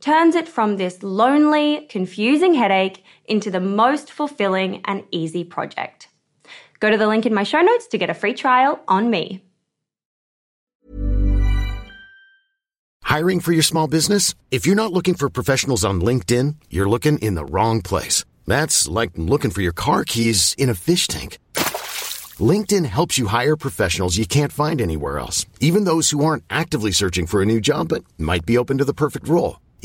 turns it from this lonely, confusing headache into the most fulfilling and easy project. Go to the link in my show notes to get a free trial on me. Hiring for your small business? If you're not looking for professionals on LinkedIn, you're looking in the wrong place. That's like looking for your car keys in a fish tank. LinkedIn helps you hire professionals you can't find anywhere else, even those who aren't actively searching for a new job but might be open to the perfect role.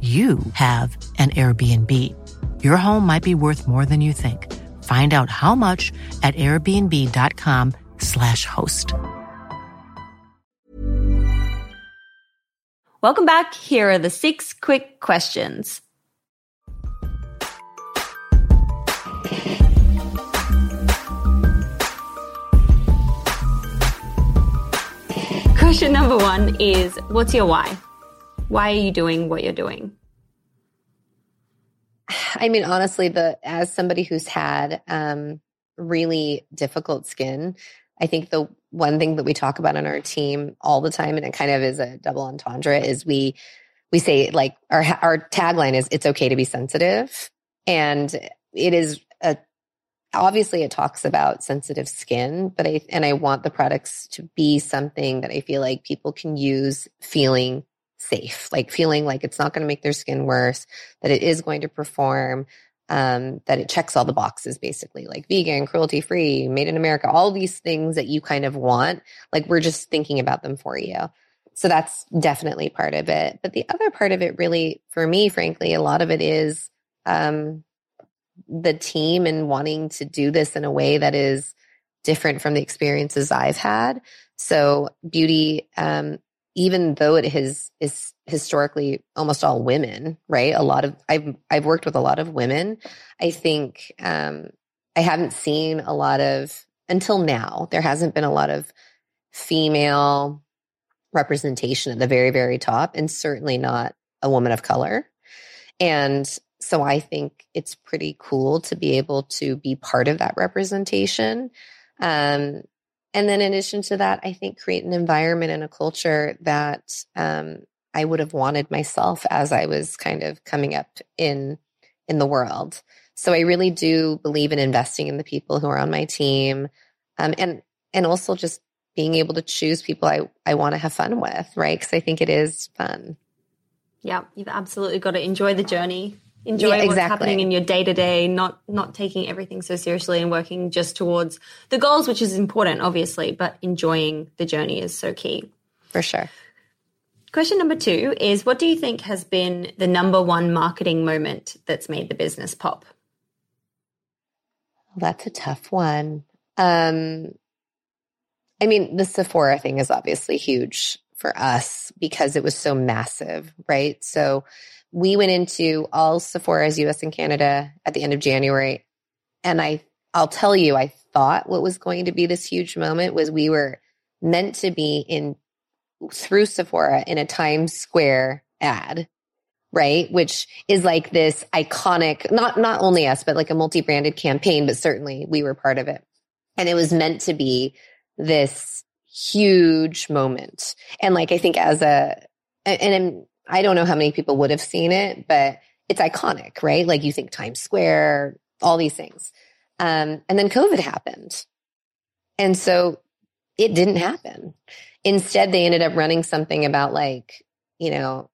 you have an Airbnb. Your home might be worth more than you think. Find out how much at airbnb.com/slash host. Welcome back. Here are the six quick questions. Question number one is What's your why? Why are you doing what you're doing? I mean, honestly, the as somebody who's had um, really difficult skin, I think the one thing that we talk about on our team all the time, and it kind of is a double entendre, is we we say like our our tagline is "It's okay to be sensitive," and it is a obviously it talks about sensitive skin, but I, and I want the products to be something that I feel like people can use feeling safe, like feeling like it's not going to make their skin worse, that it is going to perform, um, that it checks all the boxes basically, like vegan, cruelty free, made in America, all these things that you kind of want. Like we're just thinking about them for you. So that's definitely part of it. But the other part of it, really, for me, frankly, a lot of it is um, the team and wanting to do this in a way that is different from the experiences I've had. So beauty, um, even though it has is historically almost all women, right? A lot of I've I've worked with a lot of women. I think um, I haven't seen a lot of until now. There hasn't been a lot of female representation at the very very top, and certainly not a woman of color. And so I think it's pretty cool to be able to be part of that representation. Um, and then in addition to that, I think create an environment and a culture that um, I would have wanted myself as I was kind of coming up in in the world. So I really do believe in investing in the people who are on my team, um, and and also just being able to choose people I I want to have fun with, right? Because I think it is fun. Yeah, you've absolutely got to enjoy the journey enjoy Yeah, what's happening in your day to day, not not taking everything so seriously and working just towards the goals, which is important, obviously, but enjoying the journey is so key. For sure. Question number two is what do you think has been the number one marketing moment that's made the business pop? Well, that's a tough one. Um, I mean, the Sephora thing is obviously huge for us because it was so massive, right? So we went into all Sephora's US and Canada at the end of January. And I, I'll tell you, I thought what was going to be this huge moment was we were meant to be in through Sephora in a Times Square ad, right? Which is like this iconic, not, not only us, but like a multi-branded campaign, but certainly we were part of it. And it was meant to be this huge moment. And like, I think as a, and, and I don't know how many people would have seen it, but it's iconic, right? Like you think Times Square, all these things. Um, and then COVID happened. And so it didn't happen. Instead, they ended up running something about like, you know,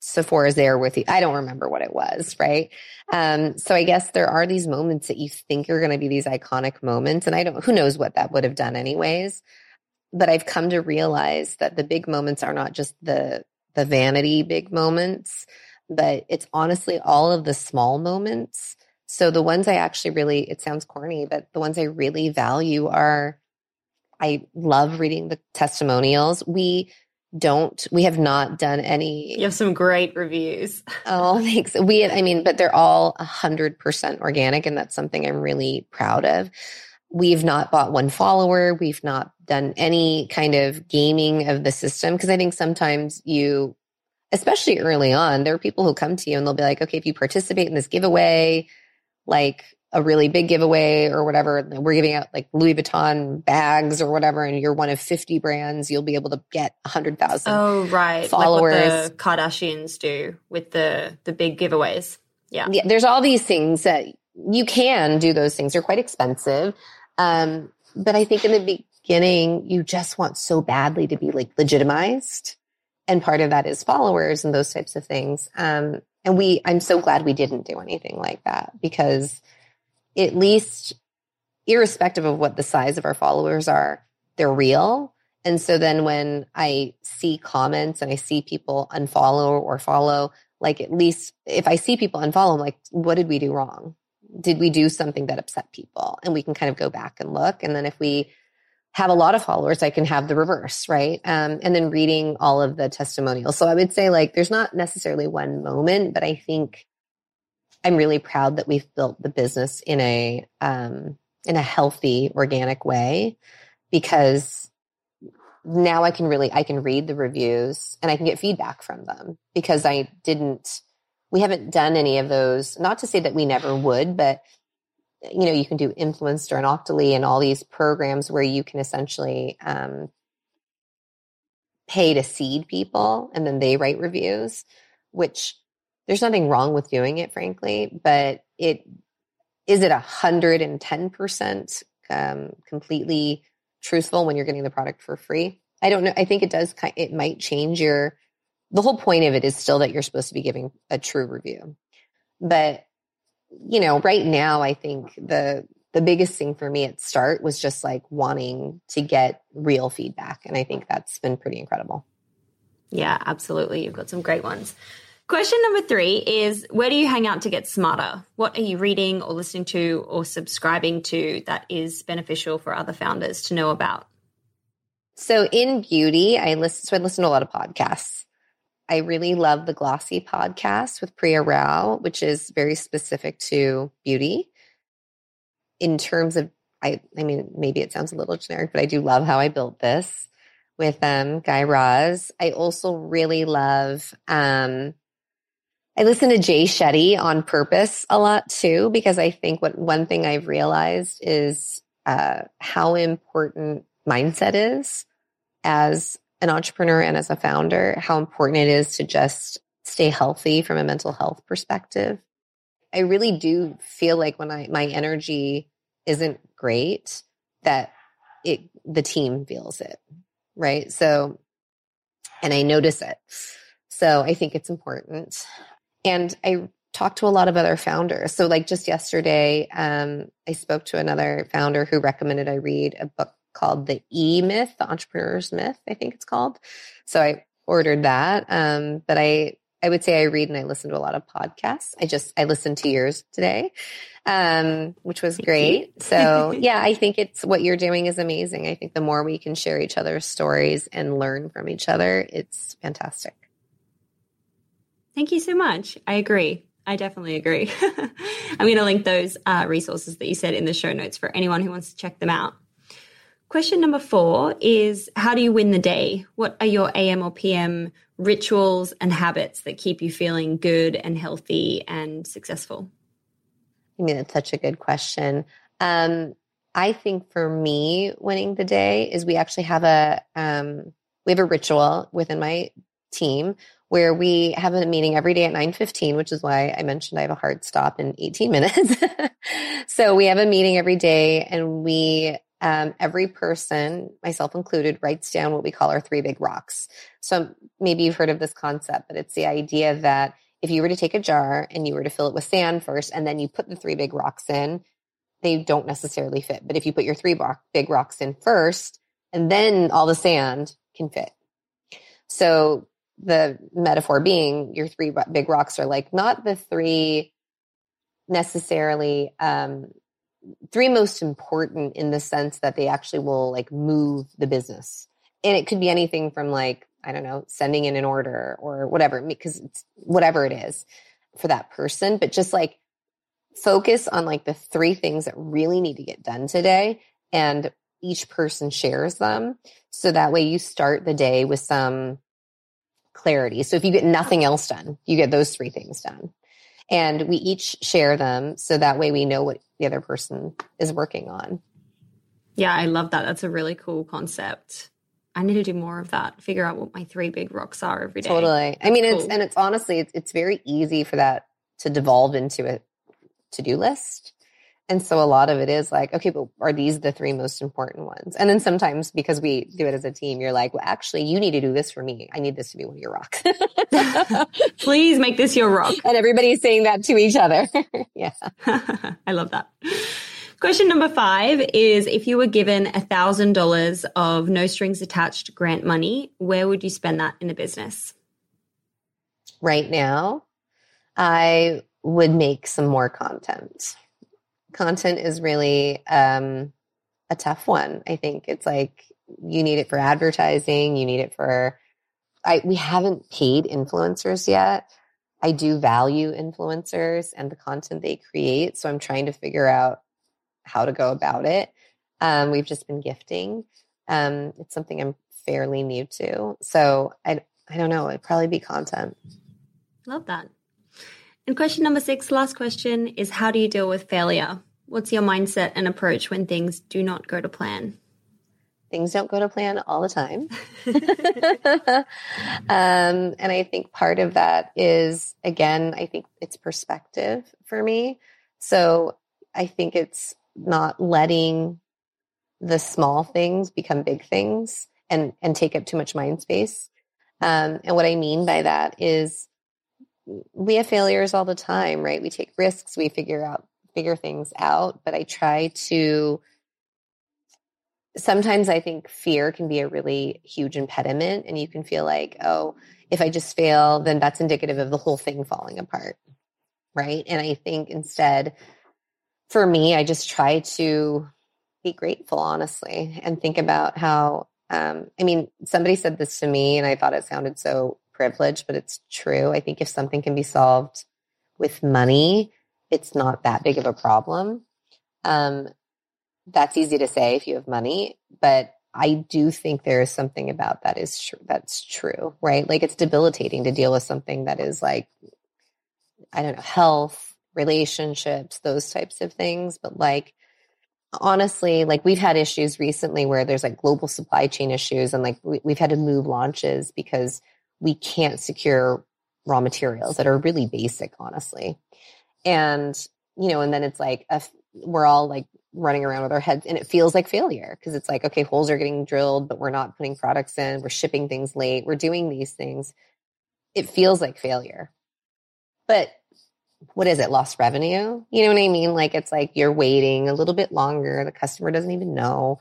Sephora's there with you. I don't remember what it was, right? Um, so I guess there are these moments that you think are going to be these iconic moments. And I don't, who knows what that would have done anyways. But I've come to realize that the big moments are not just the, the vanity big moments, but it's honestly all of the small moments. So the ones I actually really, it sounds corny, but the ones I really value are I love reading the testimonials. We don't, we have not done any. You have some great reviews. Oh, thanks. We, I mean, but they're all a hundred percent organic. And that's something I'm really proud of. We've not bought one follower. We've not done any kind of gaming of the system. Cause I think sometimes you, especially early on, there are people who come to you and they'll be like, okay, if you participate in this giveaway, like a really big giveaway or whatever, we're giving out like Louis Vuitton bags or whatever, and you're one of 50 brands, you'll be able to get 100,000 Oh, right. followers. Like what the Kardashians do with the, the big giveaways. Yeah. yeah, there's all these things that you can do those things. They're quite expensive. Um, but I think in the beginning, you just want so badly to be like legitimized. And part of that is followers and those types of things. Um, and we, I'm so glad we didn't do anything like that because at least irrespective of what the size of our followers are, they're real. And so then when I see comments and I see people unfollow or follow, like at least if I see people unfollow, I'm like, what did we do wrong? Did we do something that upset people? And we can kind of go back and look. And then if we have a lot of followers, I can have the reverse, right? Um, and then reading all of the testimonials. So I would say like there's not necessarily one moment, but I think I'm really proud that we've built the business in a um, in a healthy, organic way because now I can really I can read the reviews and I can get feedback from them because I didn't we haven't done any of those. Not to say that we never would, but you know, you can do Influenster and Octoly and all these programs where you can essentially um, pay to seed people and then they write reviews, which there's nothing wrong with doing it, frankly, but it is it a hundred and ten percent um, completely truthful when you're getting the product for free? I don't know. I think it does. It might change your. The whole point of it is still that you're supposed to be giving a true review, but you know, right now, I think the the biggest thing for me at start was just like wanting to get real feedback, and I think that's been pretty incredible. Yeah, absolutely. You've got some great ones. Question number three is Where do you hang out to get smarter? What are you reading or listening to or subscribing to that is beneficial for other founders to know about? So in beauty, I listen, so I listen to a lot of podcasts. I really love the Glossy podcast with Priya Rao, which is very specific to beauty. In terms of, I, I mean, maybe it sounds a little generic, but I do love how I built this with um, Guy Raz. I also really love um, I listen to Jay Shetty on purpose a lot too, because I think what one thing I've realized is uh, how important mindset is as an entrepreneur and as a founder, how important it is to just stay healthy from a mental health perspective. I really do feel like when I, my energy isn't great, that it, the team feels it. Right. So, and I notice it. So I think it's important. And I talked to a lot of other founders. So, like just yesterday, um, I spoke to another founder who recommended I read a book called The E Myth, The Entrepreneur's Myth, I think it's called. So I ordered that. Um, but I, I would say I read and I listen to a lot of podcasts. I just, I listened to yours today, um, which was great. so yeah, I think it's what you're doing is amazing. I think the more we can share each other's stories and learn from each other, it's fantastic. Thank you so much. I agree. I definitely agree. I'm going to link those uh, resources that you said in the show notes for anyone who wants to check them out. Question number four is How do you win the day? What are your AM or PM rituals and habits that keep you feeling good and healthy and successful? I mean, it's such a good question. Um, I think for me, winning the day is we actually have a um, we have a ritual within my team where we have a meeting every day at 9.15 which is why i mentioned i have a hard stop in 18 minutes so we have a meeting every day and we um, every person myself included writes down what we call our three big rocks. So maybe you've heard of this concept but it's the idea that if you were to take a jar and you were to fill it with sand first and then you put the three big rocks in they don't necessarily fit. But if you put your three big rocks in first and then all the sand can fit. So the metaphor being your three big rocks are like not the three necessarily um, three most important in the sense that they actually will like move the business and it could be anything from like i don't know sending in an order or whatever because it's whatever it is for that person but just like focus on like the three things that really need to get done today and each person shares them so that way you start the day with some clarity. So if you get nothing else done, you get those three things done. And we each share them so that way we know what the other person is working on. Yeah, I love that. That's a really cool concept. I need to do more of that. Figure out what my three big rocks are every day. Totally. That's I mean, cool. it's and it's honestly, it's, it's very easy for that to devolve into a to do list. And so a lot of it is like, okay, but are these the three most important ones? And then sometimes because we do it as a team, you're like, well, actually, you need to do this for me. I need this to be one of your rocks. Please make this your rock. And everybody's saying that to each other. yeah. I love that. Question number five is if you were given a thousand dollars of no strings attached grant money, where would you spend that in a business? Right now, I would make some more content content is really um, a tough one. I think it's like you need it for advertising, you need it for. I we haven't paid influencers yet. I do value influencers and the content they create, so I'm trying to figure out how to go about it. Um, we've just been gifting. Um, it's something I'm fairly new to, so I I don't know. It'd probably be content. Love that. And question number six, last question, is how do you deal with failure? What's your mindset and approach when things do not go to plan? Things don't go to plan all the time. um, and I think part of that is, again, I think it's perspective for me. So I think it's not letting the small things become big things and and take up too much mind space. Um, and what I mean by that is we have failures all the time, right? We take risks, we figure out figure things out, but I try to sometimes I think fear can be a really huge impediment and you can feel like, oh, if I just fail, then that's indicative of the whole thing falling apart. Right? And I think instead for me, I just try to be grateful honestly and think about how um, I mean, somebody said this to me and I thought it sounded so privilege, but it's true. I think if something can be solved with money, it's not that big of a problem. Um, that's easy to say if you have money, but I do think there is something about that is tr- that's true, right? Like it's debilitating to deal with something that is like, I don't know, health, relationships, those types of things. But like, honestly, like we've had issues recently where there's like global supply chain issues and like we, we've had to move launches because we can't secure raw materials that are really basic, honestly. And, you know, and then it's like, a, we're all like running around with our heads and it feels like failure because it's like, okay, holes are getting drilled, but we're not putting products in. We're shipping things late. We're doing these things. It feels like failure. But what is it? Lost revenue? You know what I mean? Like it's like you're waiting a little bit longer. The customer doesn't even know.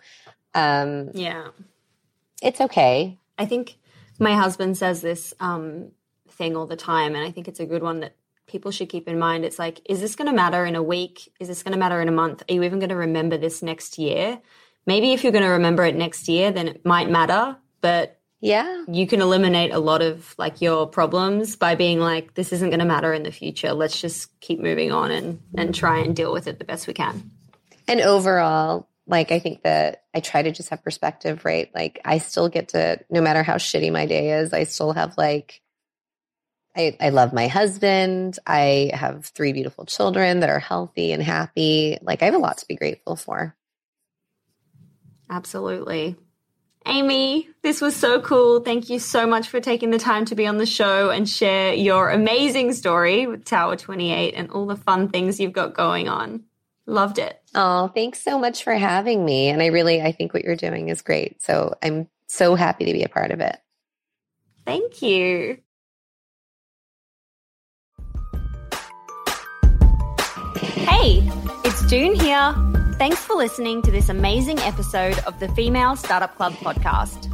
Um, yeah. It's okay. I think my husband says this um, thing all the time, and I think it's a good one that people should keep in mind. It's like, is this going to matter in a week? Is this going to matter in a month? Are you even going to remember this next year? Maybe if you're going to remember it next year, then it might matter, but yeah, you can eliminate a lot of like your problems by being like, this isn't going to matter in the future. Let's just keep moving on and and try and deal with it the best we can. And overall, like I think that I try to just have perspective, right? Like I still get to, no matter how shitty my day is, I still have like I, I love my husband. I have three beautiful children that are healthy and happy. Like I have a lot to be grateful for. Absolutely. Amy, this was so cool. Thank you so much for taking the time to be on the show and share your amazing story with Tower 28 and all the fun things you've got going on. Loved it. Oh, thanks so much for having me. And I really I think what you're doing is great. So I'm so happy to be a part of it. Thank you. Hey, it's Doone here. Thanks for listening to this amazing episode of the Female Startup Club podcast.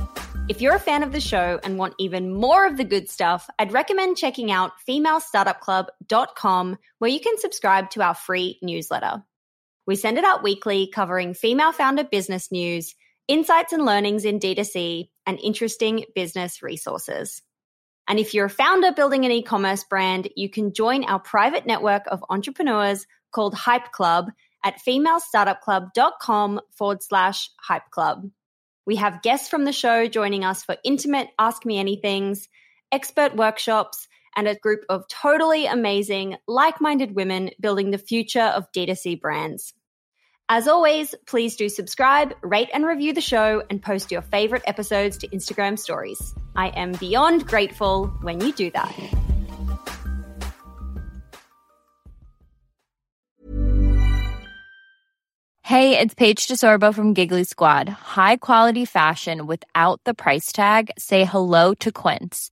If you're a fan of the show and want even more of the good stuff, I'd recommend checking out femalestartupclub.com where you can subscribe to our free newsletter. We send it out weekly covering female founder business news, insights and learnings in D2C, and interesting business resources. And if you're a founder building an e commerce brand, you can join our private network of entrepreneurs called Hype Club at femalestartupclub.com forward slash hype club. We have guests from the show joining us for intimate Ask Me Anythings, expert workshops, and a group of totally amazing, like minded women building the future of D2C brands. As always, please do subscribe, rate and review the show, and post your favorite episodes to Instagram stories. I am beyond grateful when you do that. Hey, it's Paige DeSorbo from Giggly Squad. High quality fashion without the price tag? Say hello to Quince.